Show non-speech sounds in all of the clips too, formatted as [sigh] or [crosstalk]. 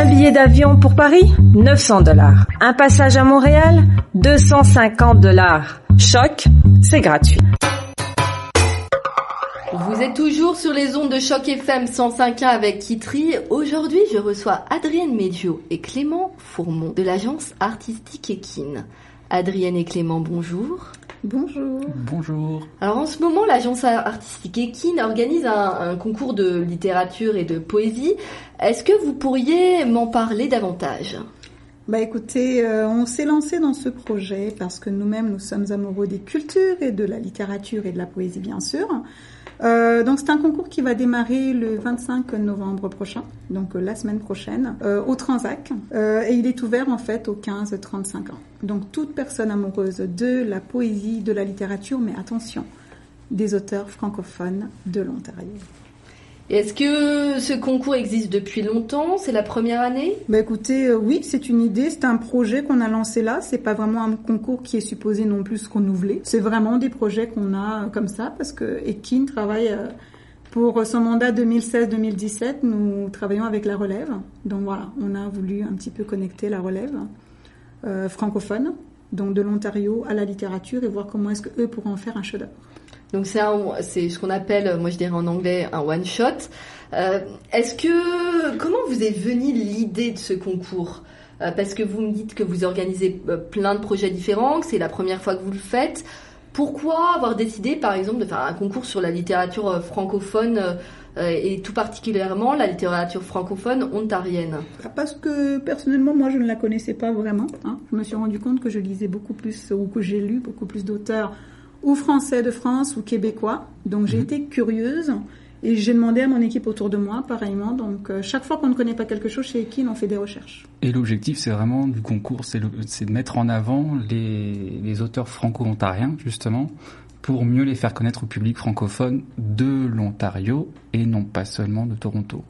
Un billet d'avion pour Paris 900 dollars. Un passage à Montréal 250 dollars. Choc, c'est gratuit. Vous êtes toujours sur les ondes de Choc FM 105.1 avec Kitri. Aujourd'hui, je reçois Adrienne Medio et Clément Fourmont de l'agence artistique Ekin. Adrienne et Clément, bonjour. Bonjour. Bonjour. Alors en ce moment, l'agence artistique Ekin organise un, un, concours de littérature et de poésie. Est-ce que vous pourriez m'en parler davantage? Bah écoutez, euh, on s'est lancé dans ce projet parce que nous-mêmes nous sommes amoureux des cultures et de la littérature et de la poésie bien sûr. Euh, donc c'est un concours qui va démarrer le 25 novembre prochain, donc euh, la semaine prochaine, euh, au Transac, euh, et il est ouvert en fait aux 15-35 ans. Donc toute personne amoureuse de la poésie, de la littérature, mais attention, des auteurs francophones de l'Ontario. Est-ce que ce concours existe depuis longtemps? C'est la première année? Bah écoutez, euh, oui, c'est une idée, c'est un projet qu'on a lancé là. C'est pas vraiment un concours qui est supposé non plus se renouveler. C'est vraiment des projets qu'on a euh, comme ça parce que Ekin travaille euh, pour son mandat 2016-2017. Nous travaillons avec la relève, donc voilà, on a voulu un petit peu connecter la relève francophone, donc de l'Ontario à la littérature et voir comment est-ce que eux pourront en faire un chef-d'œuvre. Donc c'est ce qu'on appelle, moi je dirais en anglais, un one shot. Euh, Est-ce que comment vous est venue l'idée de ce concours? Euh, Parce que vous me dites que vous organisez euh, plein de projets différents, que c'est la première fois que vous le faites. Pourquoi avoir décidé, par exemple, de faire un concours sur la littérature euh, francophone euh, et tout particulièrement la littérature francophone ontarienne? Parce que personnellement, moi, je ne la connaissais pas vraiment. Hein. Je me suis rendu compte que je lisais beaucoup plus, ou que j'ai lu beaucoup plus d'auteurs ou français de France ou québécois. Donc j'ai mmh. été curieuse et j'ai demandé à mon équipe autour de moi, pareillement. Donc euh, chaque fois qu'on ne connaît pas quelque chose chez Ekin, on fait des recherches. Et l'objectif, c'est vraiment du concours, c'est de mettre en avant les, les auteurs franco-ontariens, justement, pour mieux les faire connaître au public francophone de l'Ontario et non pas seulement de Toronto.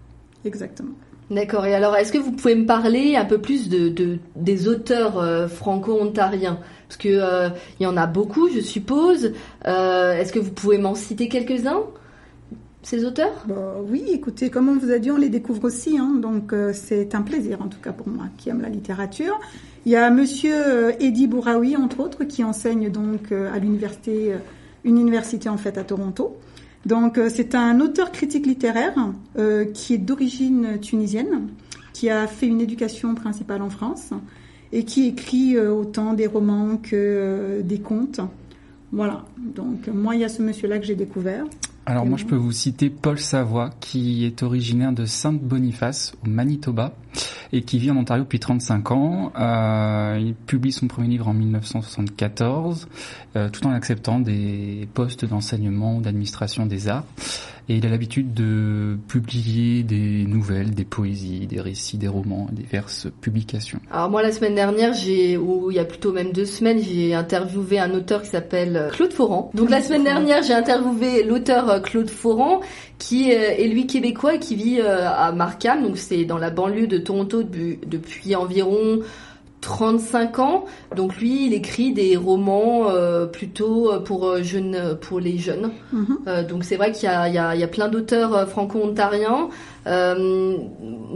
Exactement. D'accord. Et alors, est-ce que vous pouvez me parler un peu plus de, de des auteurs euh, franco-ontariens? Parce que euh, y en a beaucoup, je suppose. Euh, est-ce que vous pouvez m'en citer quelques-uns ces auteurs? Oui, écoutez, comme on vous a dit, on les découvre aussi, hein, donc c'est un plaisir en tout cas pour moi qui aime la littérature. Il y a Monsieur Eddie Bouraoui, entre autres, qui enseigne donc à l'université, une université en fait à Toronto. Donc c'est un auteur critique littéraire euh, qui est d'origine tunisienne, qui a fait une éducation principale en France et qui écrit euh, autant des romans que euh, des contes. Voilà. Donc moi il y a ce monsieur-là que j'ai découvert. Alors moi je peux vous citer Paul Savoie qui est originaire de Sainte-Boniface au Manitoba et qui vit en Ontario depuis 35 ans. Euh, il publie son premier livre en 1974 euh, tout en acceptant des postes d'enseignement d'administration des arts. Et il a l'habitude de publier des nouvelles, des poésies, des récits, des romans, diverses publications. Alors moi la semaine dernière, j'ai ou il y a plutôt même deux semaines, j'ai interviewé un auteur qui s'appelle Claude Foran. Donc la semaine dernière, j'ai interviewé l'auteur Claude Foran qui est lui québécois et qui vit à Markham, donc c'est dans la banlieue de Toronto depuis, depuis environ 35 ans. Donc lui, il écrit des romans euh, plutôt pour jeunes, pour les jeunes. Mm -hmm. euh, donc c'est vrai qu'il y y, a, il y a plein d'auteurs franco-ontariens. Euh,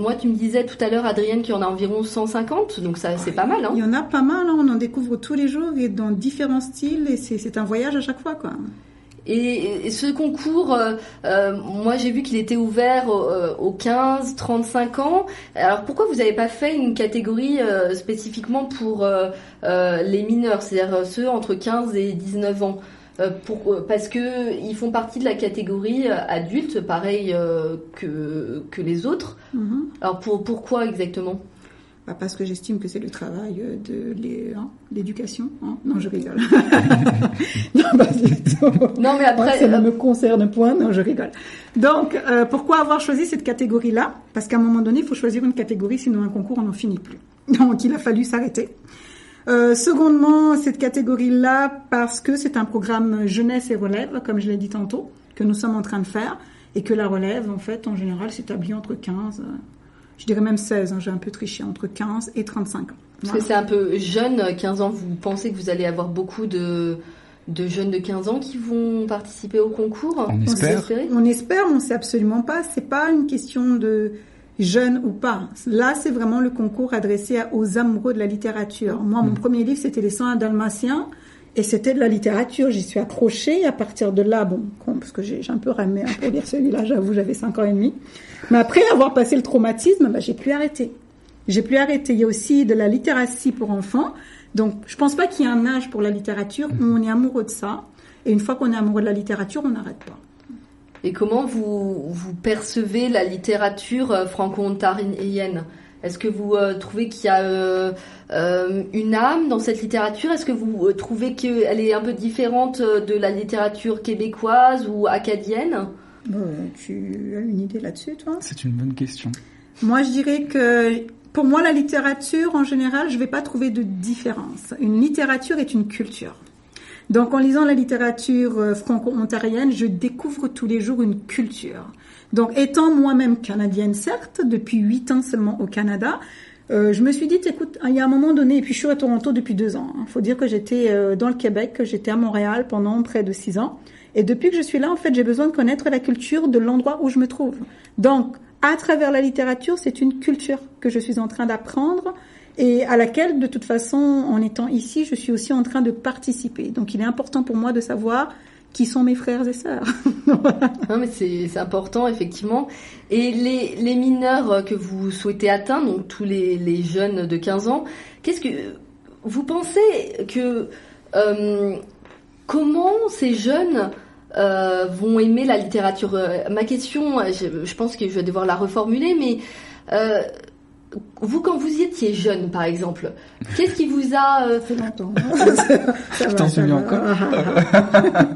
moi, tu me disais tout à l'heure, Adrienne, qu'il y en a environ 150. Donc ça, c'est pas mal. Hein il y en a pas mal. Hein. On en découvre tous les jours et dans différents styles. Et c'est un voyage à chaque fois, quoi. Et, et, ce concours, euh, euh, moi j'ai vu qu'il était ouvert aux, aux 15-35 ans. Alors pourquoi vous n'avez pas fait une catégorie euh, spécifiquement pour euh, les mineurs, c'est-à-dire ceux entre 15 et 19 ans? Pour, parce que ils font partie de la catégorie adulte, pareil que, que les autres. Mm -hmm. Alors pour, pourquoi exactement? Bah parce que j'estime que c'est le travail de l'éducation. Hein non, je rigole. [laughs] non, bah, non, mais après, Moi, ça ne me concerne point. Non, je rigole. Donc, euh, pourquoi avoir choisi cette catégorie-là? Parce qu'à un moment donné, il faut choisir une catégorie, sinon un concours, on n'en finit plus. Donc, il a fallu s'arrêter. Euh, secondement, cette catégorie-là, parce que c'est un programme jeunesse et relève, comme je l'ai dit tantôt, que nous sommes en train de faire, et que la relève, en fait, en général, s'établit entre 15 je dirais même 16, hein, j'ai un peu triché, entre 15 et 35 ans. Parce voilà. que c'est un peu jeune, 15 ans, vous pensez que vous allez avoir beaucoup de, de jeunes de 15 ans qui vont participer au concours? On espère. On, on espère, on ne sait absolument pas. C'est pas une question de jeune ou pas. Là, c'est vraiment le concours adressé aux amoureux de la littérature. Moi, mon Mm. premier livre, c'était Les 101 Dalmatiens. Et c'était de la littérature, j'y suis accrochée. À partir de là, bon, parce que j'ai un peu ramé pour lire celui-là, j'avoue, j'avais 5 ans et demi. Mais après avoir passé le traumatisme, bah, j'ai plus arrêté. J'ai plus arrêté. Il y a aussi de la littératie pour enfants. Donc, je pense pas qu'il y ait un âge pour la littérature où on est amoureux de ça. Et une fois qu'on est amoureux de la littérature, on n'arrête pas. Et comment vous, vous percevez la littérature euh, franco-ontarienne? Est-ce que vous euh, trouvez qu'il y a euh, euh, une âme dans cette littérature Est-ce que vous euh, trouvez qu'elle est un peu différente euh, de la littérature québécoise ou acadienne? Euh, tu as une idée là-dessus, toi? C'est une bonne question. Moi, je dirais que pour moi, la littérature, en général, je vais pas trouver de différence. Une littérature est une culture. Donc, en lisant la littérature franco-ontarienne, je découvre tous les jours une culture. Donc, étant moi-même canadienne, certes, depuis huit ans seulement au Canada, euh, je me suis dit, écoute, il y a un moment donné, et puis je suis à Toronto depuis deux ans. Il faut dire que j'étais euh, dans le Québec, que j'étais à Montréal pendant près de six ans. Et depuis que je suis là, en fait, j'ai besoin de connaître la culture de l'endroit où je me trouve. Donc, à travers la littérature, c'est une culture que je suis en train d'apprendre et à laquelle, de toute façon, en étant ici, je suis aussi en train de participer. Donc, il est important pour moi de savoir qui sont mes frères et sœurs. [laughs] Non, mais c'est important, effectivement. Et les, les mineurs que vous souhaitez atteindre, donc tous les, les jeunes de 15 ans, qu'est-ce que vous pensez que euh, comment ces jeunes euh, vont aimer la littérature? Euh, Ma question, je, je pense que je vais devoir la reformuler, mais euh, vous, quand vous étiez jeune, par exemple, qu'est-ce qui vous a euh, Ça fait longtemps. [laughs] Ça va, t'en ça souviens va. [laughs]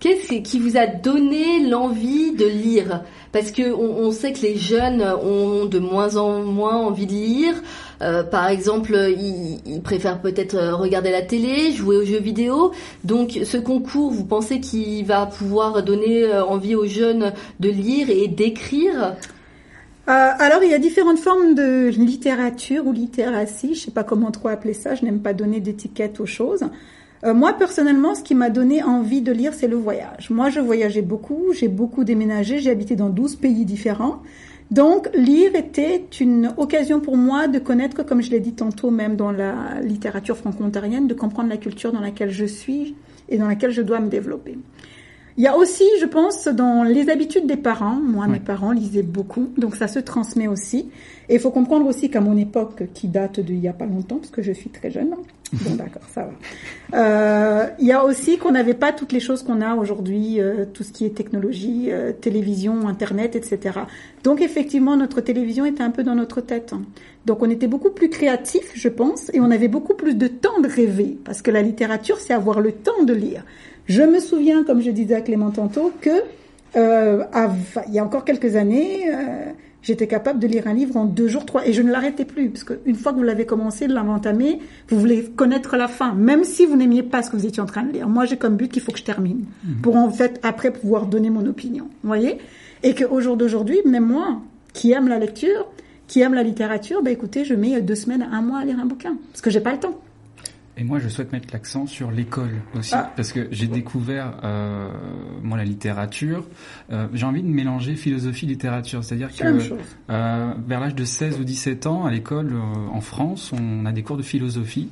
Qu'est-ce qui vous a donné l'envie de lire? Parce que on, on sait que les jeunes ont de moins en moins envie de lire. Euh, par exemple, ils, ils préfèrent peut-être euh, regarder la télé, jouer aux jeux vidéo. Donc, ce concours, vous pensez qu'il va pouvoir donner envie aux jeunes de lire et d'écrire? Euh, alors, il y a différentes formes de littérature ou littératie. Je sais pas comment trop appeler ça. Je n'aime pas donner d'étiquette aux choses. Euh, moi, personnellement, ce qui m'a donné envie de lire, c'est le voyage. Moi, je voyageais beaucoup. J'ai beaucoup déménagé. J'ai habité dans 12 pays différents. Donc, lire était une occasion pour moi de connaître, comme je l'ai dit tantôt, même dans la littérature franco-ontarienne, de comprendre la culture dans laquelle je suis et dans laquelle je dois me développer. Il y a aussi, je pense, dans les habitudes des parents. Moi, mes parents lisaient beaucoup, donc ça se transmet aussi. Et il faut comprendre aussi qu'à mon époque, qui date d'il y a pas longtemps, parce que je suis très jeune. [laughs] Bon, d'accord, ça va. Euh, il y a aussi qu'on n'avait pas toutes les choses qu'on a aujourd'hui, euh, tout ce qui est technologie, euh, télévision, internet, etc. Donc effectivement, notre télévision était un peu dans notre tête. Donc on était beaucoup plus créatifs, je pense, et on avait beaucoup plus de temps de rêver, parce que la littérature, c'est avoir le temps de lire. Je me souviens, comme je disais à Clément tantôt, que euh, il y a encore quelques années, euh, j'étais capable de lire un livre en deux jours, trois, et je ne l'arrêtais plus, parce qu'une fois que vous l'avez commencé, de l'entamé, vous voulez connaître la fin, même si vous n'aimiez pas ce que vous étiez en train de lire. Moi, j'ai comme but qu'il faut que je termine, pour en fait après pouvoir donner mon opinion. Vous voyez? Et qu'au jour d'aujourd'hui, même moi, qui aime la lecture, qui aime la littérature, ben écoutez, je mets deux semaines à un mois à lire un bouquin, parce que j'ai pas le temps. Et moi, je souhaite mettre l'accent sur l'école aussi, Ah. parce que j'ai découvert, euh, moi, la littérature. Euh, j'ai envie de mélanger philosophie littérature, c'est-à-dire que euh, vers l'âge de 16 ou 17 ans, à l'école euh, en France, on a des cours de philosophie,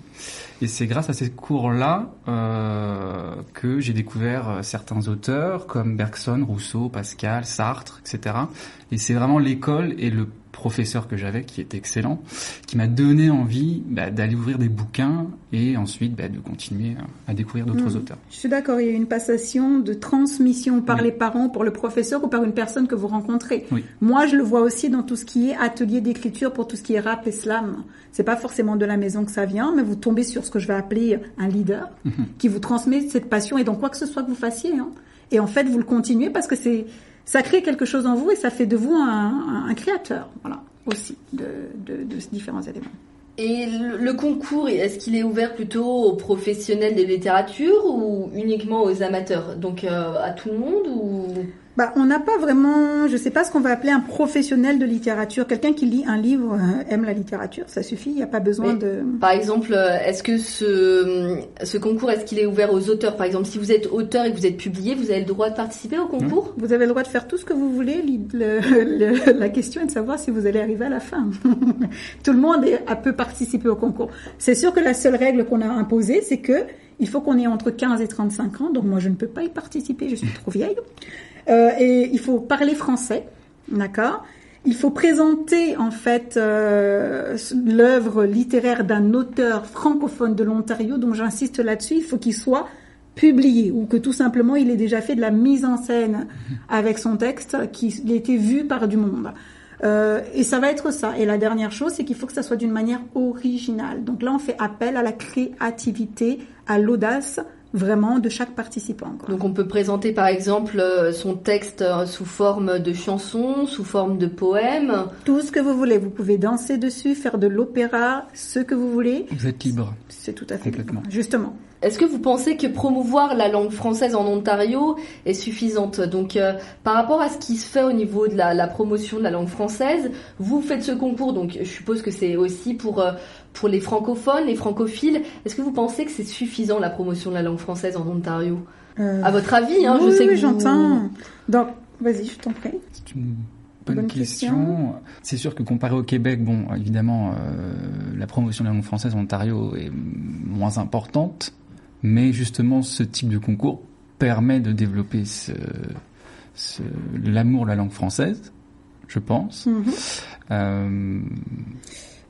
et c'est grâce à ces cours-là euh, que j'ai découvert euh, certains auteurs comme Bergson, Rousseau, Pascal, Sartre, etc. Et c'est vraiment l'école et le professeur que j'avais, qui était excellent, qui m'a donné envie bah, d'aller ouvrir des bouquins et ensuite bah, de continuer à, à découvrir d'autres Mhm. auteurs. Je suis d'accord, il y a une passation de transmission par Oui. les parents pour le professeur ou par une personne que vous rencontrez. Oui. Moi, je le vois aussi dans tout ce qui est atelier d'écriture pour tout ce qui est rap et slam. C'est pas forcément de la maison que ça vient, mais vous tombez sur ce que je vais appeler un leader Mhm. qui vous transmet cette passion et dans quoi que ce soit que vous fassiez. Hein. Et en fait, vous le continuez parce que c'est ça crée quelque chose en vous et ça fait de vous un, un- un créateur, voilà, aussi de, de, de différents éléments. Et le, le concours, est-ce qu'il est ouvert plutôt aux professionnels des littératures ou uniquement aux amateurs? Donc euh, à tout le monde ou? Bah, on n'a pas vraiment, je sais pas ce qu'on va appeler un professionnel de littérature. Quelqu'un qui lit un livre euh, aime la littérature, ça suffit. Il n'y a pas besoin Mais, de. Par exemple, euh, est-ce que ce, ce concours, est-ce qu'il est ouvert aux auteurs? Par exemple, si vous êtes auteur et que vous êtes publié, vous avez le droit de participer au concours? Vous avez le droit de faire tout ce que vous voulez. Li- le- le- la question est de savoir si vous allez arriver à la fin. [laughs] tout le monde peut participer au concours. C'est sûr que la seule règle qu'on a imposée, c'est que il faut qu'on ait entre 15 et 35 ans. Donc moi, je ne peux pas y participer. Je suis trop vieille. Euh, et il faut parler français, d'accord? Il faut présenter en fait euh, l'œuvre littéraire d'un auteur francophone de l'Ontario, donc j'insiste là-dessus, il faut qu'il soit publié ou que tout simplement il ait déjà fait de la mise en scène avec son texte, qu'il ait été vu par du monde. Euh, et ça va être ça. Et la dernière chose, c'est qu'il faut que ça soit d'une manière originale. Donc là, on fait appel à la créativité, à l'audace vraiment de chaque participant. quoi. Donc on peut présenter par exemple euh, son texte euh, sous forme de chanson, sous forme de poème. Tout ce que vous voulez. Vous pouvez danser dessus, faire de l'opéra, ce que vous voulez. Vous êtes libre. C'est tout à fait Complètement. libre. Justement. Est-ce que vous pensez que promouvoir la langue française en Ontario est suffisante Donc, euh, par rapport à ce qui se fait au niveau de la, la promotion de la langue française, vous faites ce concours, donc je suppose que c'est aussi pour euh, pour les francophones, les francophiles. Est-ce que vous pensez que c'est suffisant la promotion de la langue française en Ontario? Euh, À votre avis, hein, oui, je sais oui, que vous- j'entends. Donc, vas-y, je t'en prie. C'est une bonne, Bonne question. question. C'est sûr que comparé au Québec, bon, évidemment, euh, la promotion de la langue française en Ontario est moins importante, mais justement, ce type de concours permet de développer ce, ce- l'amour de la langue française, je pense. Mhm. Euh,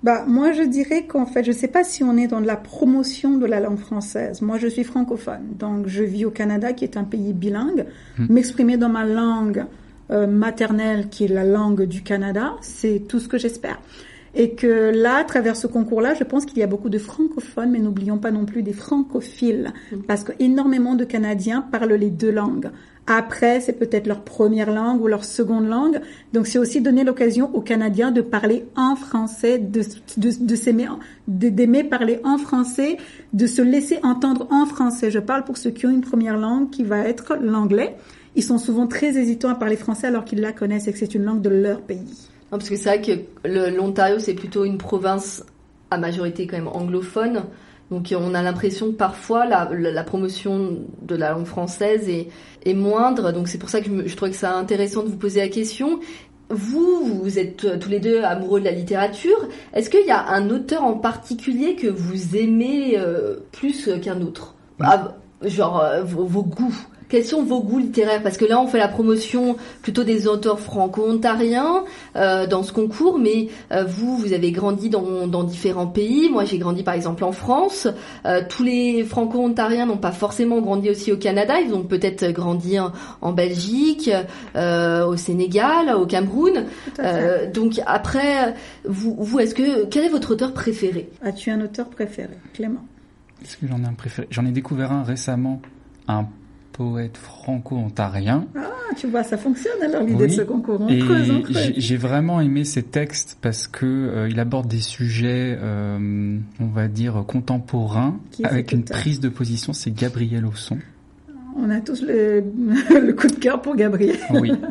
Bah, moi, je dirais qu'en fait, je sais pas si on est dans de la promotion de la langue française. Moi, je suis francophone, donc je vis au Canada, qui est un pays bilingue. Hmm. M'exprimer dans ma langue euh, maternelle, qui est la langue du Canada, c'est tout ce que j'espère. Et que là, à travers ce concours-là, je pense qu'il y a beaucoup de francophones, mais n'oublions pas non plus des francophiles, parce que énormément de Canadiens parlent les deux langues. Après, c'est peut-être leur première langue ou leur seconde langue. Donc, c'est aussi donner l'occasion aux Canadiens de parler en français, de, de, de s'aimer, de- d'aimer parler en français, de se laisser entendre en français. Je parle pour ceux qui ont une première langue qui va être l'anglais. Ils sont souvent très hésitants à parler français alors qu'ils la connaissent et que c'est une langue de leur pays. Non, parce que c'est vrai que l'Ontario, c'est plutôt une province à majorité quand même anglophone. Donc euh, on a l'impression que parfois la, la, la promotion de la langue française est, est moindre. Donc c'est pour ça que je, me- je trouvais que c'est intéressant de vous poser la question. Vous, vous êtes euh, tous les deux amoureux de la littérature. Est-ce qu'il y a un auteur en particulier que vous aimez euh, plus qu'un autre? Ah, Genre euh, vos, vos goûts. Quels sont vos goûts littéraires? Parce que là, on fait la promotion plutôt des auteurs franco-ontariens euh, dans ce concours, mais euh, vous, vous avez grandi dans, dans différents pays. Moi, j'ai grandi par exemple en France. Euh, tous les franco-ontariens n'ont pas forcément grandi aussi au Canada. Ils ont peut-être grandi en, en Belgique, euh, au Sénégal, au Cameroun. Euh, donc après, vous, vous est-ce que quel est votre auteur préféré? As-tu un auteur préféré, Clément? Est-ce que j'en ai un préféré? J'en ai découvert un récemment, un poète franco-ontarien. Ah, tu vois, ça fonctionne alors l'idée Oui. de ce concours. On Et creuse, on creuse. j'ai vraiment aimé ses textes parce que euh, il aborde des sujets, euh, on va dire contemporains, avec une prise de position. C'est Gabriel Osson. On a tous le, [laughs] le coup de cœur pour Gabriel. Oui. [laughs]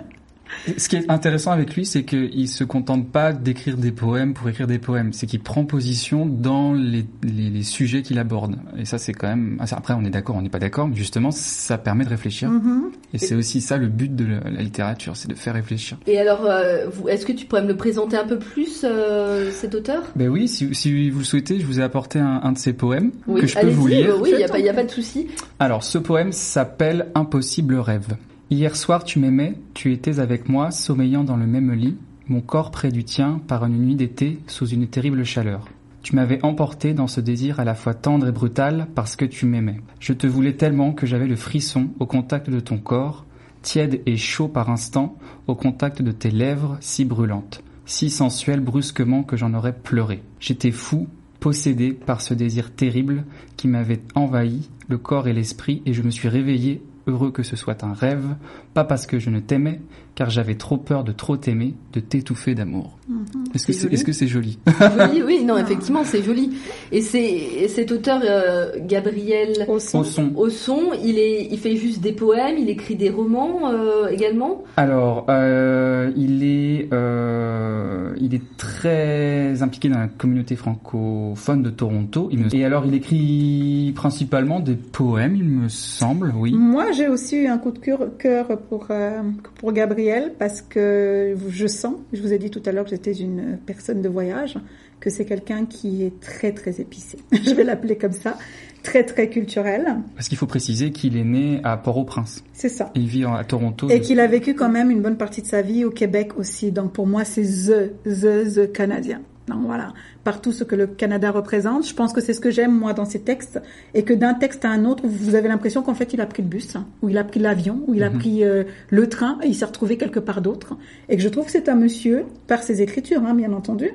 Ce qui est intéressant avec lui, c'est qu'il se contente pas d'écrire des poèmes pour écrire des poèmes. C'est qu'il prend position dans les, les, les sujets qu'il aborde. Et ça, c'est quand même. Après, on est d'accord, on n'est pas d'accord, mais justement, ça permet de réfléchir. Mhm. Et c'est aussi ça le but de la, la littérature, c'est de faire réfléchir. Et alors, euh, est-ce que tu pourrais me le présenter un peu plus, euh, cet auteur? Ben oui, si, si vous le souhaitez, je vous ai apporté un, un de ses poèmes que je peux vous lire. oui, il n'y a, pas de souci. Alors, ce poème s'appelle Impossible rêve. Hier soir, tu m'aimais, tu étais avec moi, sommeillant dans le même lit, mon corps près du tien par une nuit d'été sous une terrible chaleur. Tu m'avais emporté dans ce désir à la fois tendre et brutal parce que tu m'aimais. Je te voulais tellement que j'avais le frisson au contact de ton corps, tiède et chaud par instant, au contact de tes lèvres si brûlantes, si sensuelles brusquement que j'en aurais pleuré. J'étais fou, possédé par ce désir terrible qui m'avait envahi le corps et l'esprit et je me suis réveillé heureux que ce soit un rêve, pas parce que je ne t'aimais, car j'avais trop peur de trop t'aimer, de t'étouffer d'amour. Mhm. Est-ce que C'est joli. est-ce que c'est joli Joli, oui, [laughs] non, effectivement, c'est joli. Et c'est et cet auteur euh, Gabriel Au son. Au son. Ausson, il est, il fait juste des poèmes, il écrit des romans euh, également? Alors, euh, il est euh, il est très impliqué dans la communauté francophone de Toronto. Il me- Et alors, il écrit principalement des poèmes, il me semble, oui. Moi, j'ai aussi eu un coup de cœur cœur pour euh, pour Gabriel parce que je sens, je vous ai dit tout à l'heure que j'étais une personne de voyage, que c'est quelqu'un qui est très très épicé. [laughs] je vais l'appeler comme ça, très très culturel. Parce qu'il faut préciser qu'il est né à Port-au-Prince. C'est ça. Il vit à Toronto. Et qu'il a vécu quand même une bonne partie de sa vie au Québec aussi. Donc pour moi, c'est the, the, the Canadien. Voilà, partout ce que le Canada représente, je pense que c'est ce que j'aime moi dans ces textes, et que d'un texte à un autre, vous avez l'impression qu'en fait il a pris le bus, hein, ou il a pris l'avion, ou il a Mhm. pris euh, le train, et il s'est retrouvé quelque part d'autre. Et que je trouve que c'est un monsieur, par ses écritures, hein, bien entendu,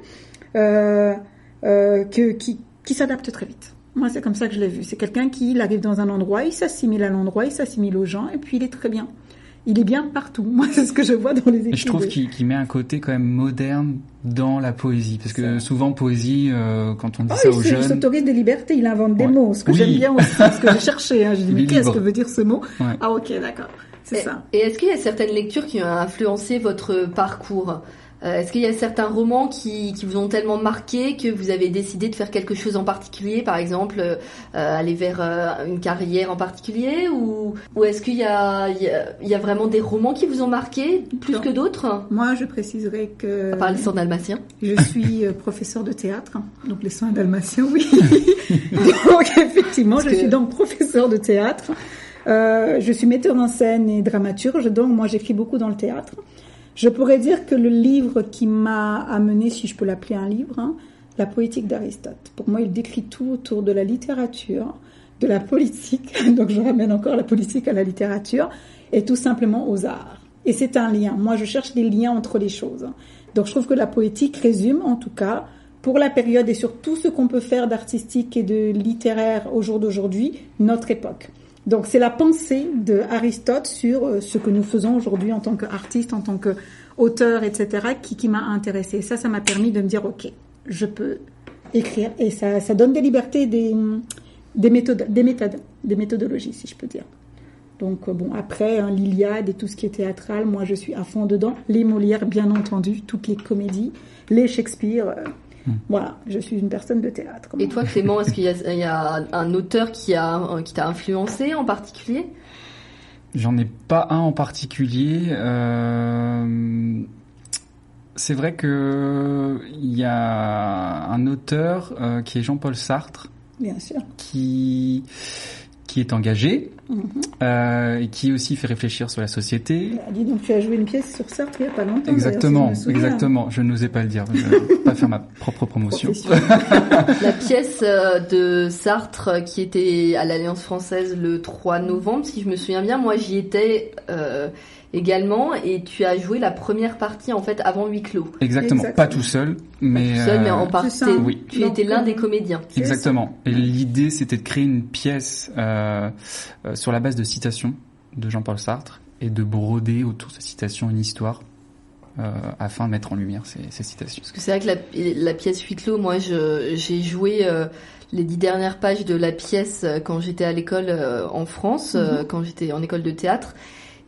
euh, euh, que, qui, qui s'adapte très vite. Moi, c'est comme ça que je l'ai vu. C'est quelqu'un qui il arrive dans un endroit, il s'assimile à l'endroit, il s'assimile aux gens, et puis il est très bien. Il est bien partout. [laughs] Moi, c'est ce que je vois dans les écrits. Et je trouve qu'il met un côté quand même moderne dans la poésie. Parce que souvent, poésie, euh, quand on dit Ah, ça aux s- il jeunes... s'autorise des libertés, il invente des Ouais. mots, ce que Oui. j'aime bien aussi, ce que j'ai [laughs] cherché. Hein. J'ai dit, mais est qu'est-ce que veut dire ce mot Ouais. Ah, ok, d'accord. C'est ça. et est-ce qu'il y a certaines lectures qui ont influencé votre parcours? Euh, Est-ce qu'il y a certains romans qui, qui vous ont tellement marqué que vous avez décidé de faire quelque chose en particulier, par exemple euh, aller vers euh, une carrière en particulier, ou, ou est-ce qu'il y y, y a vraiment des romans qui vous ont marqué plus Non. que d'autres? Moi, je préciserai que À part les soins dalmatiens. je suis euh, professeur de théâtre, donc les soins dalmatiens, oui. [laughs] donc, effectivement, Parce je que- suis donc professeur de théâtre. Euh, je suis metteur en scène et dramaturge, donc moi j'écris beaucoup dans le théâtre. Je pourrais dire que le livre qui m'a amené, si je peux l'appeler un livre, hein, La poétique d'Aristote. Pour moi, il décrit tout autour de la littérature, de la politique, [laughs] donc je ramène encore la politique à la littérature, et tout simplement aux arts. Et c'est un lien. Moi, je cherche des liens entre les choses. Donc je trouve que la poétique résume, en tout cas, pour la période et sur tout ce qu'on peut faire d'artistique et de littéraire au jour d'aujourd'hui, notre époque. Donc c'est la pensée de Aristote sur euh, ce que nous faisons aujourd'hui en tant qu'artiste, en tant qu'auteur, etc., qui, qui m'a intéressée. Ça, ça m'a permis de me dire, ok, je peux écrire. Et ça, ça donne des libertés, des, des méthodes, des méthodes, des méthodologies, si je peux dire. Donc euh, bon, après, hein, l'Iliade et tout ce qui est théâtral, moi je suis à fond dedans. Les Molières, bien entendu, toutes les comédies, les Shakespeare. euh, Voilà, je suis une personne de théâtre. Et toi, Clément, est-ce qu'il y a, il y a un auteur qui a qui t'a influencé en particulier? J'en ai pas un en particulier. Euh, C'est vrai que il y a un auteur euh, qui est Jean-Paul Sartre Bien sûr. qui qui est engagé Mhm. euh, et qui aussi fait réfléchir sur la société. Bah, dis donc, tu as joué une pièce sur Sartre il n'y a pas longtemps. Exactement, si je exactement. Je n'osais pas le dire. Je [laughs] vais pas faire ma propre promotion. [laughs] La pièce euh, de Sartre euh, qui était à l'Alliance française le 3 novembre, si je me souviens bien, moi j'y étais euh, également et tu as joué la première partie en fait avant huis clos. Exactement. Exactement. Pas tout seul, mais Tout seul, mais euh, en partie. ça. Oui. Tu Donc, étais l'un euh, des comédiens. Exactement. Et l'idée, c'était de créer une pièce euh, euh, sur la base de citations de Jean-Paul Sartre et de broder autour de ces citations une histoire euh, afin de mettre en lumière ces, ces citations. Parce que c'est vrai que la, la pièce huis clos, moi j'ai joué euh, les dix dernières pages de la pièce euh, quand j'étais à l'école euh, en France, euh, quand j'étais en école de théâtre.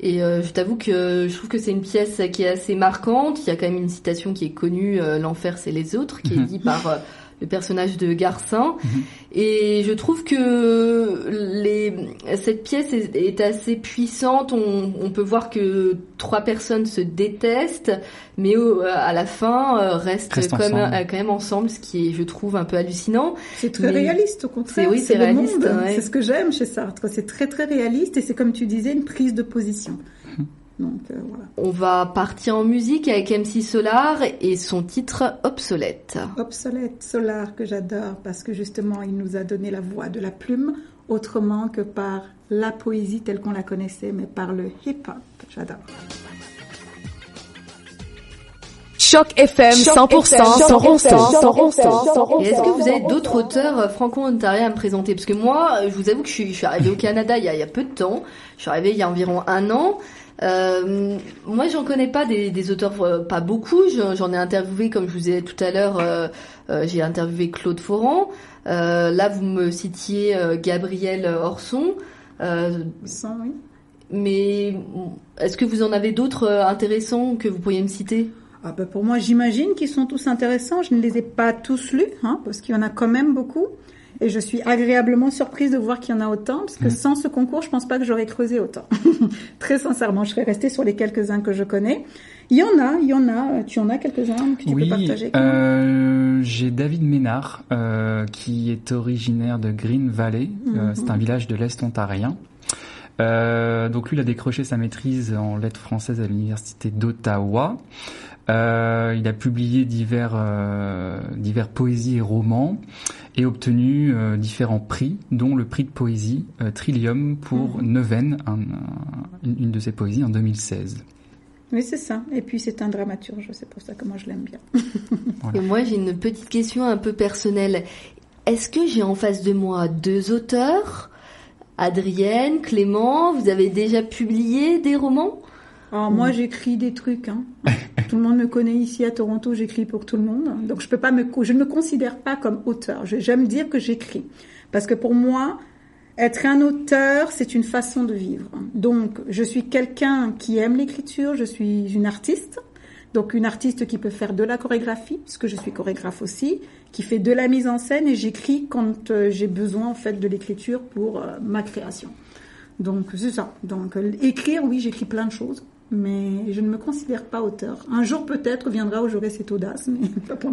Et euh, je t'avoue que je trouve que c'est une pièce qui est assez marquante. Il y a quand même une citation qui est connue, euh, l'enfer c'est les autres, qui est Mhm. dit par euh, le personnage de Garcin. Mhm. Et je trouve que les, cette pièce est, est assez puissante. On, on peut voir que trois personnes se détestent, mais au- à la fin euh, restent, Restent comme, ensemble. euh, quand même ensemble, ce qui est, je trouve, un peu hallucinant. C'est très Mais- réaliste au contraire. C'est- oui, c'est le réaliste, monde. ouais. C'est ce que j'aime chez Sartre. C'est très très réaliste et c'est comme tu disais une prise de position. Donc euh, voilà. On va partir en musique avec MC Solar et son titre Obsolète. Obsolète, Solar que j'adore parce que justement il nous a donné la voix de la plume autrement que par la poésie telle qu'on la connaissait, mais par le hip-hop. J'adore. Choc FM 100% sans ronçon, sans ronçon, sans Et est-ce que vous avez d'autres auteurs euh, franco-ontariens à me présenter? Parce que moi, euh, je vous avoue que je suis, je suis arrivée au Canada il y, a, il y a peu de temps. Je suis arrivée il y a environ un an. Euh, moi, j'en connais pas des, des auteurs, euh, pas beaucoup. J'en ai interviewé, comme je vous ai dit tout à l'heure, euh, j'ai interviewé Claude Foran. Là, vous me citiez Gabriel Orson. Sans, oui. mais est-ce que vous en avez d'autres intéressants que vous pourriez me citer? Ah bah pour moi, j'imagine qu'ils sont tous intéressants. Je ne les ai pas tous lus, hein, parce qu'il y en a quand même beaucoup. Et je suis agréablement surprise de voir qu'il y en a autant, parce que Mm. sans ce concours, je pense pas que j'aurais creusé autant. [laughs] Très sincèrement, je serais restée sur les quelques-uns que je connais. Il y en a, il y en a. Tu en as quelques-uns que tu oui, peux partager euh, j'ai David Ménard, euh, qui est originaire de Green Valley. Euh, Mhm. c'est un village de l'Est ontarien. Euh, donc lui, il a décroché sa maîtrise en lettres françaises à l'université d'Ottawa. Euh, il a publié divers, euh, divers poésies et romans et obtenu euh, différents prix, dont le prix de poésie euh, Trillium pour un- un- une, une de ses poésies en 2016. Oui, c'est ça. Et puis c'est un dramaturge, c'est pour ça que moi je l'aime bien. [laughs] Et moi, j'ai une petite question un peu personnelle. Est-ce que j'ai en face de moi deux auteurs? Adrienne, Clément, vous avez déjà publié des romans? Alors moi j'écris des trucs. Hein. [laughs] tout le monde me connaît ici à Toronto, j'écris pour tout le monde. Donc je peux pas me, co- je ne me considère pas comme auteur. J'aime dire que j'écris parce que pour moi, être un auteur, c'est une façon de vivre. Donc je suis quelqu'un qui aime l'écriture, je suis une artiste. Donc une artiste qui peut faire de la chorégraphie, puisque je suis chorégraphe aussi, qui fait de la mise en scène et j'écris quand euh, j'ai besoin en fait de l'écriture pour euh, ma création. Donc c'est ça. Donc euh, écrire, oui, j'écris plein de choses, mais je ne me considère pas auteur. Un jour peut-être viendra où j'aurai cette audace, mais [laughs] pas pour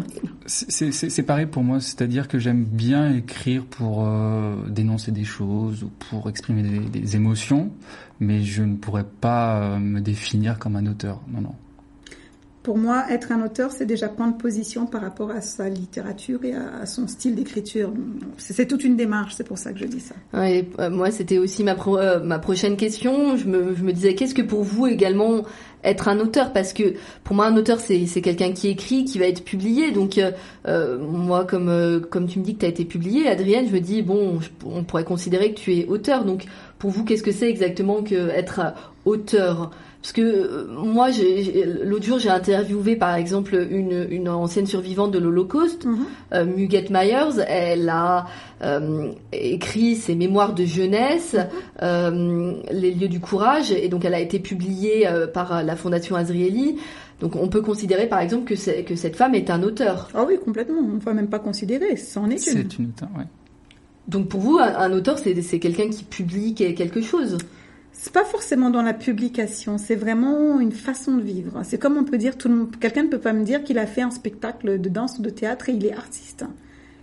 c'est- c'est pareil pour moi, c'est-à-dire que j'aime bien écrire pour euh, dénoncer des choses ou pour exprimer des, des émotions, mais je ne pourrais pas euh, me définir comme un auteur. Non, non. Pour moi, être un auteur, c'est déjà prendre position par rapport à sa littérature et à, son style d'écriture. C'est toute une démarche, c'est pour ça que je dis ça. Ouais, euh, moi, c'était aussi ma, pro- euh, ma prochaine question. Je me, je me disais, qu'est-ce que pour vous également être un auteur? Parce que pour moi, un auteur, c'est quelqu'un qui écrit, qui va être publié. Donc, euh, euh, moi, comme euh, comme tu me dis que tu as été publié, Adrienne, je me dis, bon, on pourrait considérer que tu es auteur. Donc, pour vous, qu'est-ce que c'est exactement que être auteur? Parce que euh, moi, l'autre jour, j'ai interviewé par exemple une, une ancienne survivante de l'Holocauste, Mhm. euh, Muguette Myers. Elle a euh, écrit ses mémoires de jeunesse, euh, Les lieux du courage, et donc elle a été publiée euh, par la Fondation Azrieli. Donc on peut considérer par exemple que, cette femme est un auteur. Ah oui, complètement. On ne va même pas considérer. C'en est une. C'est une auteur, ouais. Donc pour vous, un, un auteur, c'est quelqu'un qui publie quelque chose. C'est pas forcément dans la publication, c'est vraiment une façon de vivre. C'est comme on peut dire, tout le monde, quelqu'un ne peut pas me dire qu'il a fait un spectacle de danse ou de théâtre et il est artiste.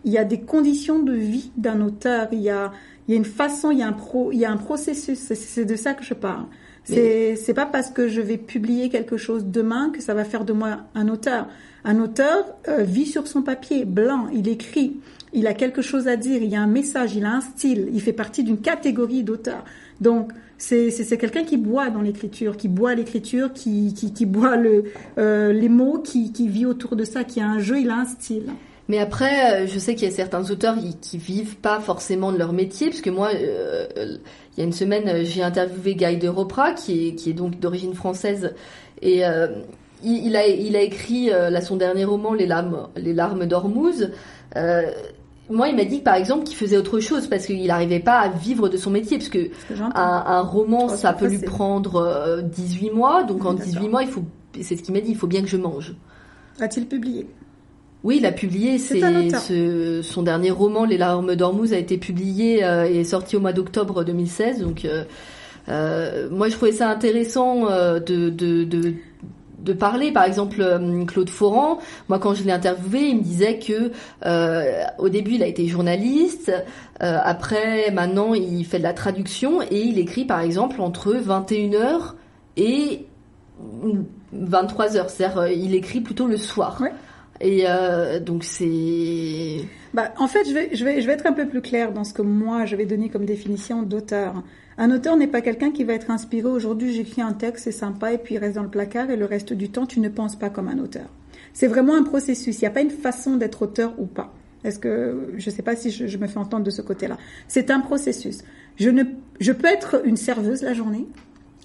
Il y a des conditions de vie d'un auteur, il y a, il y a une façon, il y a un pro, il y a un processus. C'est- de ça que je parle. C'est, c'est pas parce que je vais publier quelque chose demain que ça va faire de moi un auteur. Un auteur euh, vit sur son papier, blanc, il écrit, il a quelque chose à dire, il y a un message, il a un style, il fait partie d'une catégorie d'auteurs. Donc, c'est quelqu'un qui boit dans l'écriture, qui boit l'écriture, qui, qui, boit euh, les mots, qui, qui vit autour de ça, qui a un jeu, il a un style. Mais après, euh, je sais qu'il y a certains auteurs qui, qui vivent pas forcément de leur métier, parce que moi, euh, il y a une semaine, j'ai interviewé Guy de Ropra, qui est, qui est donc d'origine française, et il, a, il a écrit là son dernier roman, Les larmes, Les larmes d'Ormuz. Euh, moi, il m'a dit par exemple, qu'il faisait autre chose parce qu'il n'arrivait pas à vivre de son métier, parce que un, un roman, Oh, ça peut lui prendre euh, 18 mois, donc en D'accord. 18 mois, il faut, c'est ce qu'il m'a dit, il faut bien que je mange. A-t-il publié? Oui, il a publié C'est ce, son dernier roman, Les larmes d'Ormuz, a été publié euh, et est sorti au mois d'octobre 2016. Donc, euh, euh, moi, je trouvais ça intéressant euh, de, de, de, de parler. Par exemple, euh, Claude Foran, moi, quand je l'ai interviewé, il me disait que euh, au début, il a été journaliste. euh, après, maintenant, il fait de la traduction et il écrit, par exemple, entre 21h et 23h. C'est-à-dire, il écrit plutôt le soir. Et euh, donc c'est Bah, en fait, je vais, je, vais, je vais être un peu plus claire dans ce que moi, je vais donner comme définition d'auteur. Un auteur n'est pas quelqu'un qui va être inspiré. Aujourd'hui, j'écris un texte, c'est sympa, et puis il reste dans le placard, et le reste du temps, tu ne penses pas comme un auteur. C'est vraiment un processus. Il n'y a pas une façon d'être auteur ou pas. Est-ce que, je ne sais pas si je, me fais entendre de ce côté-là. C'est un processus. Je, ne, je peux être une serveuse la journée,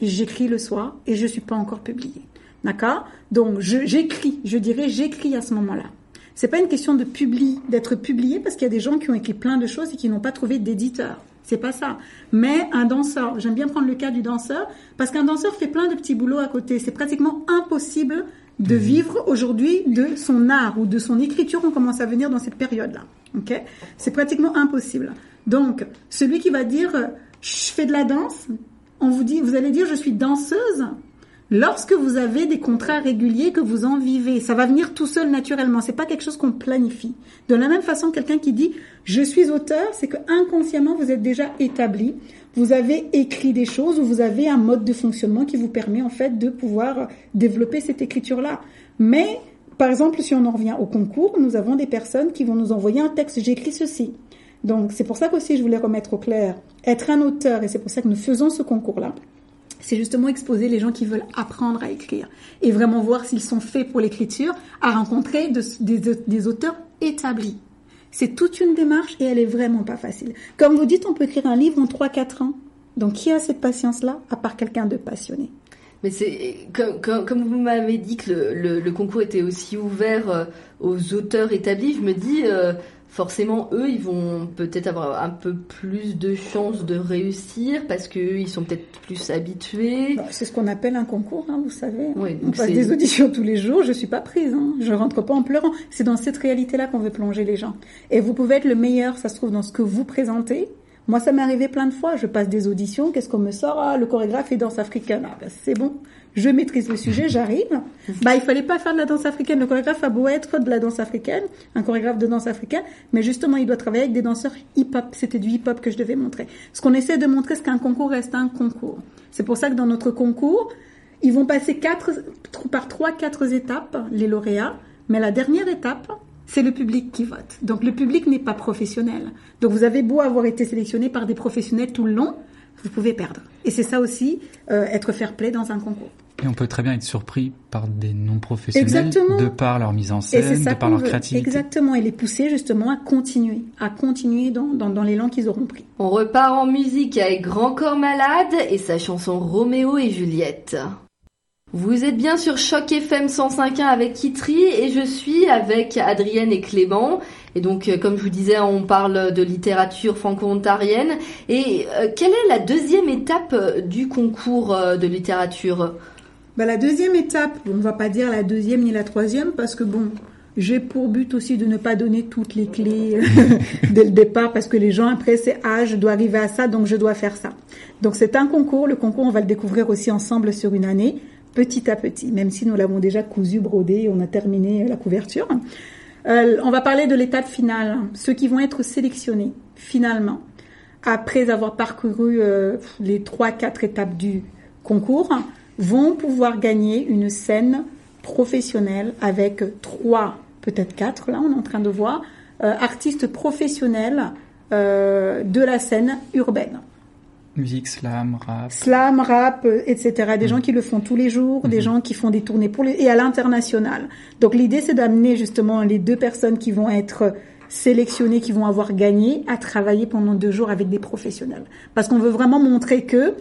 j'écris le soir et je suis pas encore publiée. D'accord? Donc j'écris, je, dirais j'écris à ce moment-là. C'est pas une question de d'être publié parce qu'il y a des gens qui ont écrit plein de choses et qui n'ont pas trouvé d'éditeur. C'est pas ça. Mais un danseur, j'aime bien prendre le cas du danseur parce qu'un danseur fait plein de petits boulots à côté. C'est pratiquement impossible de vivre aujourd'hui de son art ou de son écriture. On commence à venir dans cette période-là. Ok? C'est pratiquement impossible. Donc, celui qui va dire je fais de la danse, on vous dit, vous allez dire je suis danseuse? Lorsque vous avez des contrats réguliers que vous en vivez, ça va venir tout seul naturellement. C'est pas quelque chose qu'on planifie. De la même façon, quelqu'un qui dit je suis auteur, c'est que inconsciemment vous êtes déjà établi. Vous avez écrit des choses ou vous avez un mode de fonctionnement qui vous permet en fait de pouvoir développer cette écriture-là. Mais par exemple, si on en revient au concours, nous avons des personnes qui vont nous envoyer un texte. J'écris ceci. Donc c'est pour ça qu'aussi je voulais remettre au clair être un auteur et c'est pour ça que nous faisons ce concours-là c'est justement exposer les gens qui veulent apprendre à écrire et vraiment voir s'ils sont faits pour l'écriture, à rencontrer des, auteurs établis. C'est toute une démarche et elle est vraiment pas facile. Comme vous dites, on peut écrire un livre en 3-4 ans. Donc qui a cette patience-là, à part quelqu'un de passionné? Mais c'est comme, vous m'avez dit que le, concours était aussi ouvert euh, aux auteurs établis, je me dis euh, forcément, eux, ils vont peut-être avoir un peu plus de chances de réussir parce qu'ils sont peut-être plus habitués. Bah, c'est ce qu'on appelle un concours, hein, vous savez. On passe des auditions tous les jours, je suis pas prise, hein. je rentre pas en pleurant. C'est dans cette réalité-là qu'on veut plonger les gens. Et vous pouvez être le meilleur, ça se trouve, dans ce que vous présentez. Moi, ça m'est arrivé plein de fois. Je passe des auditions. Qu'est-ce qu'on me sort? Ah, le chorégraphe est danse africaine. Ah, ben, c'est bon je maîtrise le sujet, j'arrive. [laughs] Bah, il fallait pas faire de la danse africaine. Le chorégraphe a beau être de la danse africaine, un chorégraphe de danse africaine, mais justement, il doit travailler avec des danseurs hip-hop. C'était du hip-hop que je devais montrer. Ce qu'on essaie de montrer, c'est qu'un concours reste un concours. C'est pour ça que dans notre concours, ils vont passer quatre, par trois, quatre étapes, les lauréats. Mais la dernière étape, c'est le public qui vote. Donc le public n'est pas professionnel. Donc vous avez beau avoir été sélectionné par des professionnels tout le long, vous pouvez perdre. Et c'est ça aussi, euh, être fair-play dans un concours. Et on peut très bien être surpris par des non-professionnels de par leur mise en scène, de par leur créativité. Exactement, et les pousser justement à continuer, à continuer dans, dans, dans l'élan qu'ils auront pris. On repart en musique avec Grand Corps Malade et sa chanson Roméo et Juliette. Vous êtes bien sur Choc FM 105.1 avec Kitri et je suis avec Adrienne et Clément. Et donc, euh, comme je vous disais, on parle de littérature franco-ontarienne. Et euh, quelle est la deuxième étape euh, du concours de littérature? Bah, La deuxième étape, on ne va pas dire la deuxième ni la troisième parce que bon, j'ai pour but aussi de ne pas donner toutes les clés [laughs] dès le départ parce que les gens après c'est ah je dois arriver à ça donc je dois faire ça. Donc c'est un concours. Le concours on va le découvrir aussi ensemble sur une année petit à petit, même si nous l'avons déjà cousu, brodé, on a terminé la couverture. Euh, on va parler de l'étape finale, ceux qui vont être sélectionnés finalement, après avoir parcouru euh, les trois, quatre étapes du concours, vont pouvoir gagner une scène professionnelle avec trois, peut-être quatre, là on est en train de voir, euh, artistes professionnels de la scène urbaine. Musique, slam, rap. Slam, rap, euh, etc. Des mm. gens qui le font tous les jours, des mm-hmm. gens qui font des tournées pour les... et à l'international. Donc l'idée, c'est d'amener justement les deux personnes qui vont être sélectionnées, qui vont avoir gagné, à travailler pendant deux jours avec des professionnels. Parce qu'on veut vraiment montrer que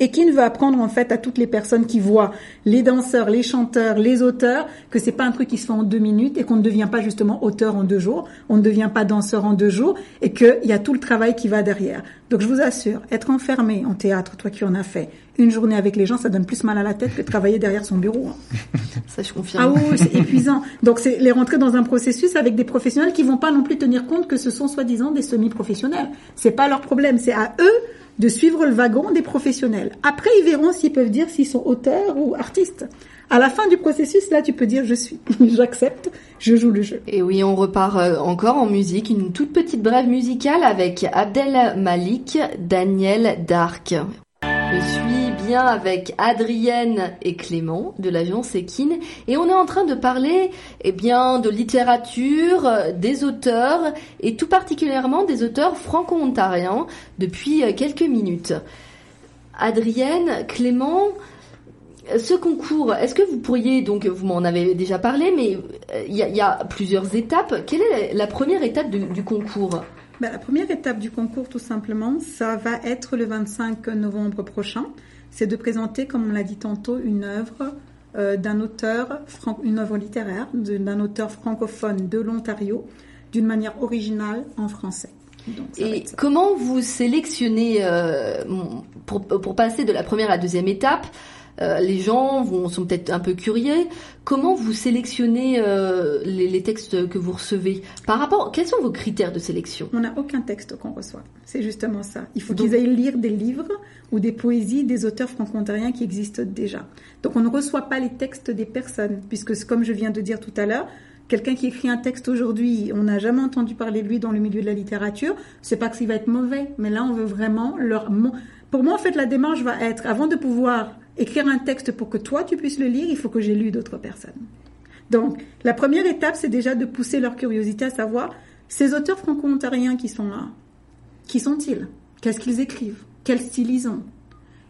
et qui veut apprendre en fait à toutes les personnes qui voient les danseurs, les chanteurs, les auteurs que c'est pas un truc qui se fait en deux minutes et qu'on ne devient pas justement auteur en deux jours, on ne devient pas danseur en deux jours et qu'il y a tout le travail qui va derrière. Donc je vous assure, être enfermé en théâtre, toi qui en as fait, une journée avec les gens, ça donne plus mal à la tête que travailler derrière son bureau. Hein. [laughs] Ça je confirme. Ah oui, c'est épuisant. Donc c'est les rentrer dans un processus avec des professionnels qui vont pas non plus tenir compte que ce sont soi-disant des semi-professionnels. C'est pas leur problème, c'est à eux de suivre le wagon des professionnels. Après, ils verront s'ils peuvent dire s'ils sont auteurs ou artistes. À la fin du processus, là, tu peux dire je suis, [laughs] j'accepte, je joue le jeu. Et oui, on repart euh, encore en musique, une toute petite brève musicale avec Abdel Malik, Daniel Dark. Je suis bien avec Adrienne et Clément de l'agence Ekin et on est en train de parler eh bien de littérature, des auteurs et tout particulièrement des auteurs franco-ontariens depuis quelques minutes. Adrienne, Clément, ce concours, est-ce que vous pourriez, donc vous m'en avez déjà parlé, mais euh, il y, a plusieurs étapes. Quelle est la première étape du concours? Ben, La première étape du concours, tout simplement, ça va être le 25 novembre prochain. c'est de présenter, comme on l'a dit tantôt, une œuvre euh, d'un auteur, une œuvre littéraire d'un auteur francophone de l'Ontario, d'une manière originale en français. Donc, Et comment vous sélectionnez euh, pour, pour passer de la première à la deuxième étape euh, les gens vont, sont peut-être un peu curieux. Comment vous sélectionnez euh, les, les textes que vous recevez Par rapport, quels sont vos critères de sélection? On n'a aucun texte qu'on reçoit. C'est justement ça. Il faut qu'ils aillent lire des livres ou des poésies des auteurs franco-ontariens qui existent déjà. Donc on ne reçoit pas les textes des personnes, puisque comme je viens de dire tout à l'heure, quelqu'un qui écrit un texte aujourd'hui, on n'a jamais entendu parler de lui dans le milieu de la littérature, c'est pas qu'il va être mauvais, mais là on veut vraiment leur... Pour moi en fait la démarche va être, avant de pouvoir écrire un texte pour que toi tu puisses le lire, il faut que j'ai lu d'autres personnes. Donc, la première étape, c'est déjà de pousser leur curiosité à savoir ces auteurs franco-ontariens qui sont là, qui sont-ils? Qu'est-ce qu'ils écrivent? Quel style ils ont?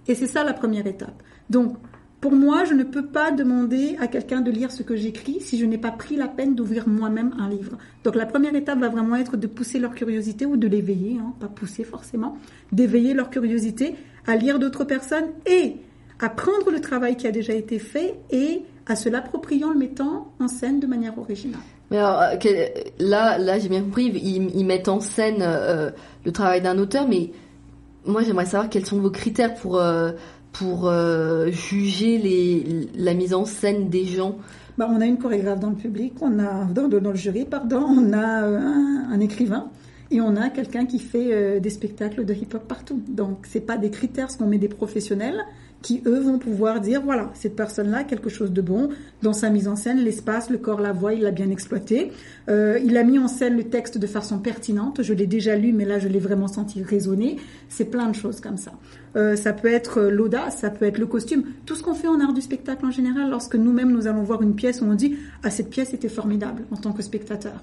Et c'est ça la première étape. Donc, pour moi, je ne peux pas demander à quelqu'un de lire ce que j'écris si je n'ai pas pris la peine d'ouvrir moi-même un livre. Donc, la première étape va vraiment être de pousser leur curiosité ou de l'éveiller, hein, pas pousser forcément, d'éveiller leur curiosité à lire d'autres personnes et à prendre le travail qui a déjà été fait et à se l'approprier en le mettant en scène de manière originale. Mais alors, euh, là, là, j'ai bien compris, ils, ils mettent en scène euh, le travail d'un auteur, mais moi, j'aimerais savoir quels sont vos critères pour euh, pour euh, juger les, la mise en scène des gens. Bah, on a une chorégraphe dans le public, on a dans, dans le jury, pardon, [laughs] on a un, un écrivain et on a quelqu'un qui fait des spectacles de hip-hop partout. Donc c'est pas des critères, ce qu'on met des professionnels qui eux vont pouvoir dire voilà cette personne-là a quelque chose de bon dans sa mise en scène, l'espace, le corps, la voix, il l'a bien exploité. Euh, il a mis en scène le texte de façon pertinente. Je l'ai déjà lu, mais là je l'ai vraiment senti résonner. C'est plein de choses comme ça. Euh, ça peut être l'audace, ça peut être le costume, tout ce qu'on fait en art du spectacle en général. Lorsque nous-mêmes nous allons voir une pièce, on dit ah cette pièce était formidable en tant que spectateur.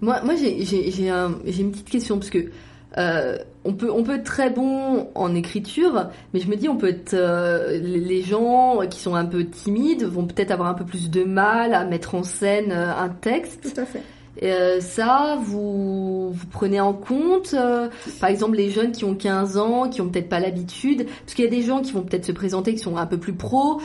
Moi, moi, j'ai une petite question parce que euh, on peut on peut être très bon en écriture, mais je me dis on peut être euh, les gens qui sont un peu timides vont peut-être avoir un peu plus de mal à mettre en scène euh, un texte. Tout à fait. Euh, ça, vous, prenez en compte, euh, par exemple, les jeunes qui ont 15 ans, qui ont peut-être pas l'habitude, parce qu'il y a des gens qui vont peut-être se présenter, qui sont un peu plus pros,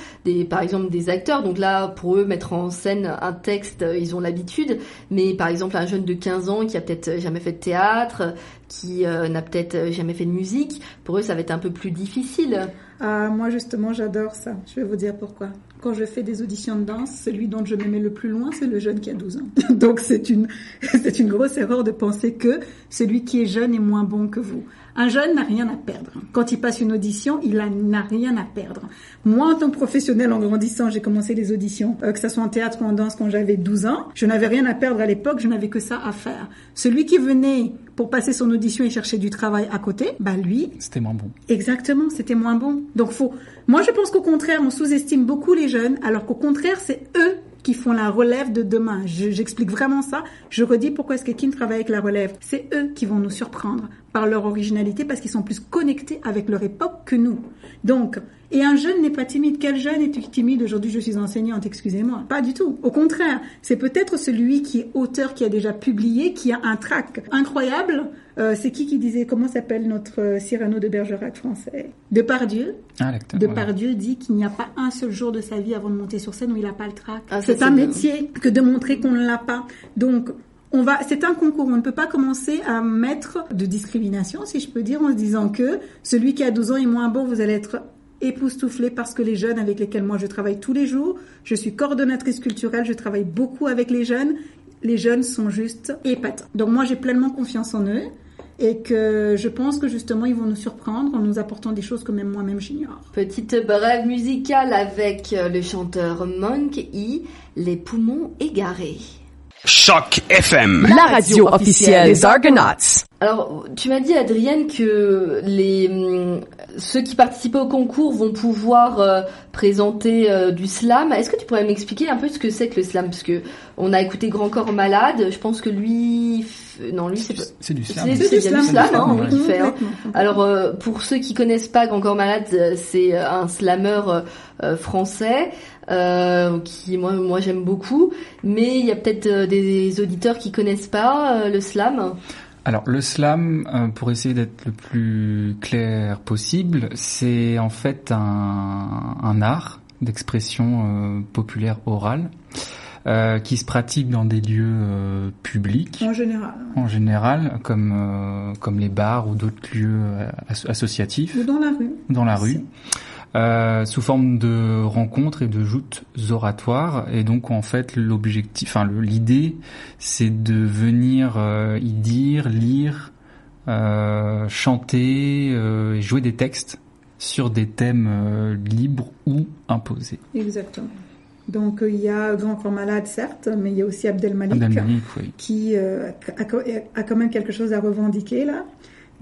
par exemple des acteurs. Donc là, pour eux, mettre en scène un texte, euh, ils ont l'habitude. Mais par exemple, un jeune de 15 ans qui a peut-être jamais fait de théâtre, qui n'a peut-être jamais fait de musique, pour eux, ça va être un peu plus difficile. Ah, moi justement, j'adore ça. Je vais vous dire pourquoi. Quand je fais des auditions de danse, celui dont je me mets le plus loin, c'est le jeune qui a 12 ans. [laughs] Donc c'est une, [laughs] c'est une grosse erreur de penser que celui qui est jeune est moins bon que vous. Un jeune n'a rien à perdre. Quand il passe une audition, il n'a rien à perdre. Moi, en tant que professionnel, en grandissant, j'ai commencé les auditions, euh, que ce soit en théâtre ou en danse quand j'avais 12 ans. Je n'avais rien à perdre à l'époque, je n'avais que ça à faire. Celui qui venait pour passer son audition et chercher du travail à côté, bah lui, C'était moins bon. Exactement, c'était moins bon. Donc faut. Moi, je pense qu'au contraire, on sous-estime beaucoup les jeunes, alors qu'au contraire, c'est eux qui font la relève de demain. Je- J'explique vraiment ça. Je redis pourquoi est-ce que Kim travaille avec la relève. C'est eux qui vont nous surprendre par leur originalité parce qu'ils sont plus connectés avec leur époque que nous. Donc, et un jeune n'est pas timide. Quel jeune est timide aujourd'hui Je suis enseignante, excusez-moi. Pas du tout. Au contraire, c'est peut-être celui qui est auteur, qui a déjà publié, qui a un trac incroyable. Euh, c'est qui qui disait comment s'appelle notre euh, Cyrano de Bergerac français? Depardieu. Ah. Depardieu dit qu'il n'y a pas un seul jour de sa vie avant de monter sur scène où il n'a pas le trac. Ah, c'est c'est un bien. métier que de montrer qu'on ne l'a pas. Donc, on va, c'est un concours. On ne peut pas commencer à mettre de discrimination, si je peux dire, en se disant que celui qui a 12 ans est moins bon, vous allez être époustouflé parce que les jeunes avec lesquels moi je travaille tous les jours, je suis coordonnatrice culturelle, je travaille beaucoup avec les jeunes. Les jeunes sont juste épatants. Donc moi j'ai pleinement confiance en eux et que je pense que justement ils vont nous surprendre en nous apportant des choses que même moi-même j'ignore. Petite brève musicale avec euh, le chanteur Monk E, Les poumons égarés. Choc FM. La radio officielle des Argonauts. Alors, tu m'as dit, Adrienne, que les hum, ceux qui participaient au concours vont pouvoir euh, présenter euh, du slam. Est-ce que tu pourrais m'expliquer un peu ce que c'est que le slam? Parce que on a écouté Grand Corps Malade. Je pense que lui, non, lui, c'est pas. C'est du slam. C'est- c'est bien du slam, hein, Ouais. oui, fait, hein. Alors, euh, pour ceux qui connaissent pas Grand Corps Malade, euh, c'est euh, un slammer euh, euh, français euh, qui, moi, moi, j'aime beaucoup. Mais il y a peut-être euh, des auditeurs qui connaissent pas euh, le slam. Alors le slam, euh, pour essayer d'être le plus clair possible, c'est en fait un, un art d'expression euh, populaire orale euh, qui se pratique dans des lieux euh, publics En général. en général, comme euh, comme les bars ou d'autres lieux as- associatifs Ou dans la rue. dans la aussi. rue. Euh, sous forme de rencontres et de joutes oratoires. Et donc, en fait, l'objectif, enfin, l'idée, c'est de venir euh, y dire, lire, euh, chanter et jouer des textes sur des thèmes libres ou imposés. Exactement. Donc il y a Grand Corps Malade, certes, mais il y a aussi Abdel Malik, Abdelmalik, oui. qui euh, a, a quand même quelque chose à revendiquer là,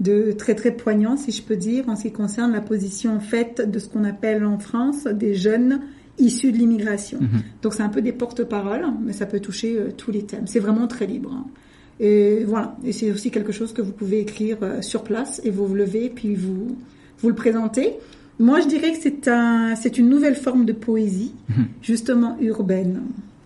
de très très poignant, si je peux dire, en ce qui concerne la position faite de ce qu'on appelle en France des jeunes issus de l'immigration. Mhm. Donc c'est un peu des porte-paroles, mais ça peut toucher euh, tous les thèmes. C'est vraiment très libre. hein. Et voilà. Et c'est aussi quelque chose que vous pouvez écrire euh, sur place et vous vous levez puis vous vous le présentez. Moi, je dirais que c'est un c'est une nouvelle forme de poésie, Mhm. justement urbaine.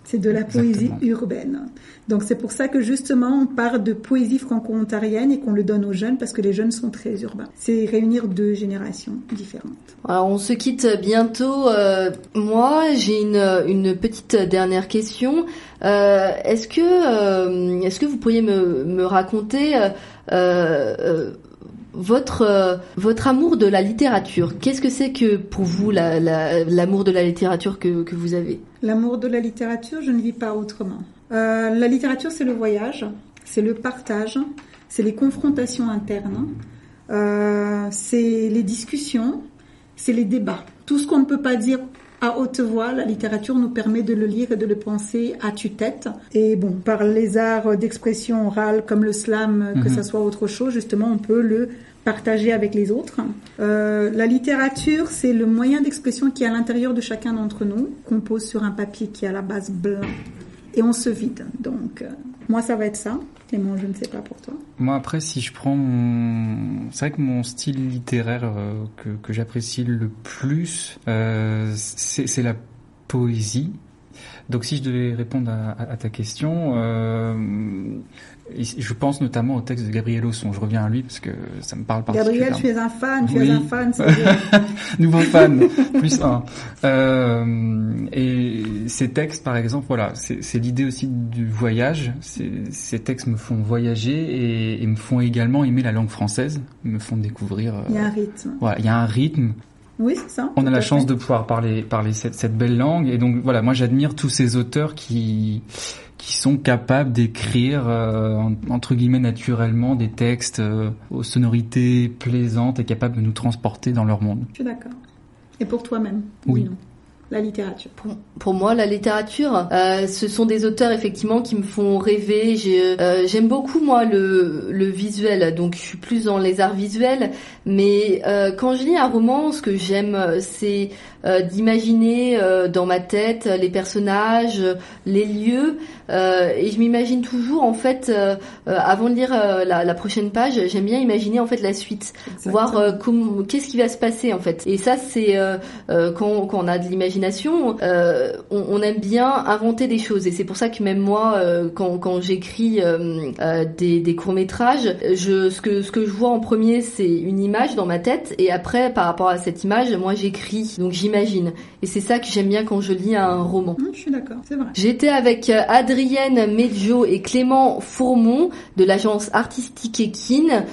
C'est de la poésie Exactement. urbaine. Donc c'est pour ça que justement on part de poésie franco-ontarienne et qu'on le donne aux jeunes parce que les jeunes sont très urbains. C'est réunir deux générations différentes. Alors on se quitte bientôt. Euh, moi, j'ai une, une petite dernière question. Euh, est-ce que euh, est-ce que vous pourriez me, me raconter euh, euh, votre euh, votre amour de la littérature Qu'est-ce que c'est que pour vous la- la- l'amour de la littérature que, que vous avez? L'amour de la littérature, je ne vis pas autrement. Euh, la littérature, c'est le voyage, c'est le partage, c'est les confrontations internes, euh, c'est les discussions, c'est les débats. Tout ce qu'on ne peut pas dire à haute voix, la littérature nous permet de le lire et de le penser à tue-tête. Et bon, par les arts d'expression orale comme le slam, que Mhm. ça soit autre chose, justement, on peut le partager avec les autres. Euh, la littérature, c'est le moyen d'expression qui est à l'intérieur de chacun d'entre nous, qu'on pose sur un papier qui est à la base blanc, et on se vide. Donc, euh, moi, ça va être ça. Moi, je ne sais pas pour toi. Moi après, si je prends mon, c'est vrai que mon style littéraire euh, que, que j'apprécie le plus, euh, c'est la poésie. Donc si je devais répondre à, à- à ta question, euh, je pense notamment au texte de Gabriel Osson. Je reviens à lui parce que ça me parle Gabriel, particulièrement. tu es un fan, tu Oui. es un fan. [laughs] Nouveau fan, plus un. Euh, et ces textes, par exemple, voilà, c'est l'idée aussi du voyage. Ces, ces textes me font voyager et, et me font également aimer la langue française, me font découvrir. euh, Il y a un rythme. voilà, il y a un rythme. Oui, c'est ça. On a la chance de pouvoir parler parler cette, cette belle langue et donc voilà, moi j'admire tous ces auteurs qui qui sont capables d'écrire euh, en- entre guillemets naturellement des textes euh, aux sonorités plaisantes et capables de nous transporter dans leur monde. Je suis d'accord. Et pour toi-même Oui. dis-nous. La littérature. Pour, pour moi, la littérature, euh, ce sont des auteurs effectivement qui me font rêver. Euh, J'aime beaucoup moi le, le visuel, donc je suis plus dans les arts visuels. Mais euh, quand je lis un roman, ce que j'aime, c'est d'imaginer dans ma tête les personnages, les lieux, et je m'imagine toujours en fait, avant de lire la, la prochaine page, j'aime bien imaginer en fait la suite, voir qu'est-ce qui va se passer en fait. Et ça, c'est quand, quand on a de l'imagination, euh, on, on aime bien inventer des choses. Et c'est pour ça que même moi, euh, quand, quand j'écris euh, des, des courts métrages, je, ce que ce que je vois en premier, c'est une image dans ma tête, et après, par rapport à cette image, moi j'écris, donc j'imagine. Et c'est ça que j'aime bien quand je lis un roman. Hum, je suis d'accord, c'est vrai. J'étais avec Adrienne Medjo et Clément Fourmont de l'agence artistique Ekin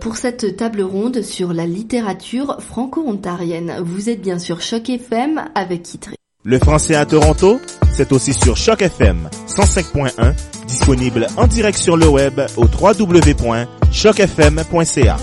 pour cette table ronde sur la littérature franco-ontarienne. Vous êtes bien sur Choc FM avec Le français à Toronto, c'est aussi sur Choc FM 105.1, disponible en direct sur le web au www.chocfm.ca.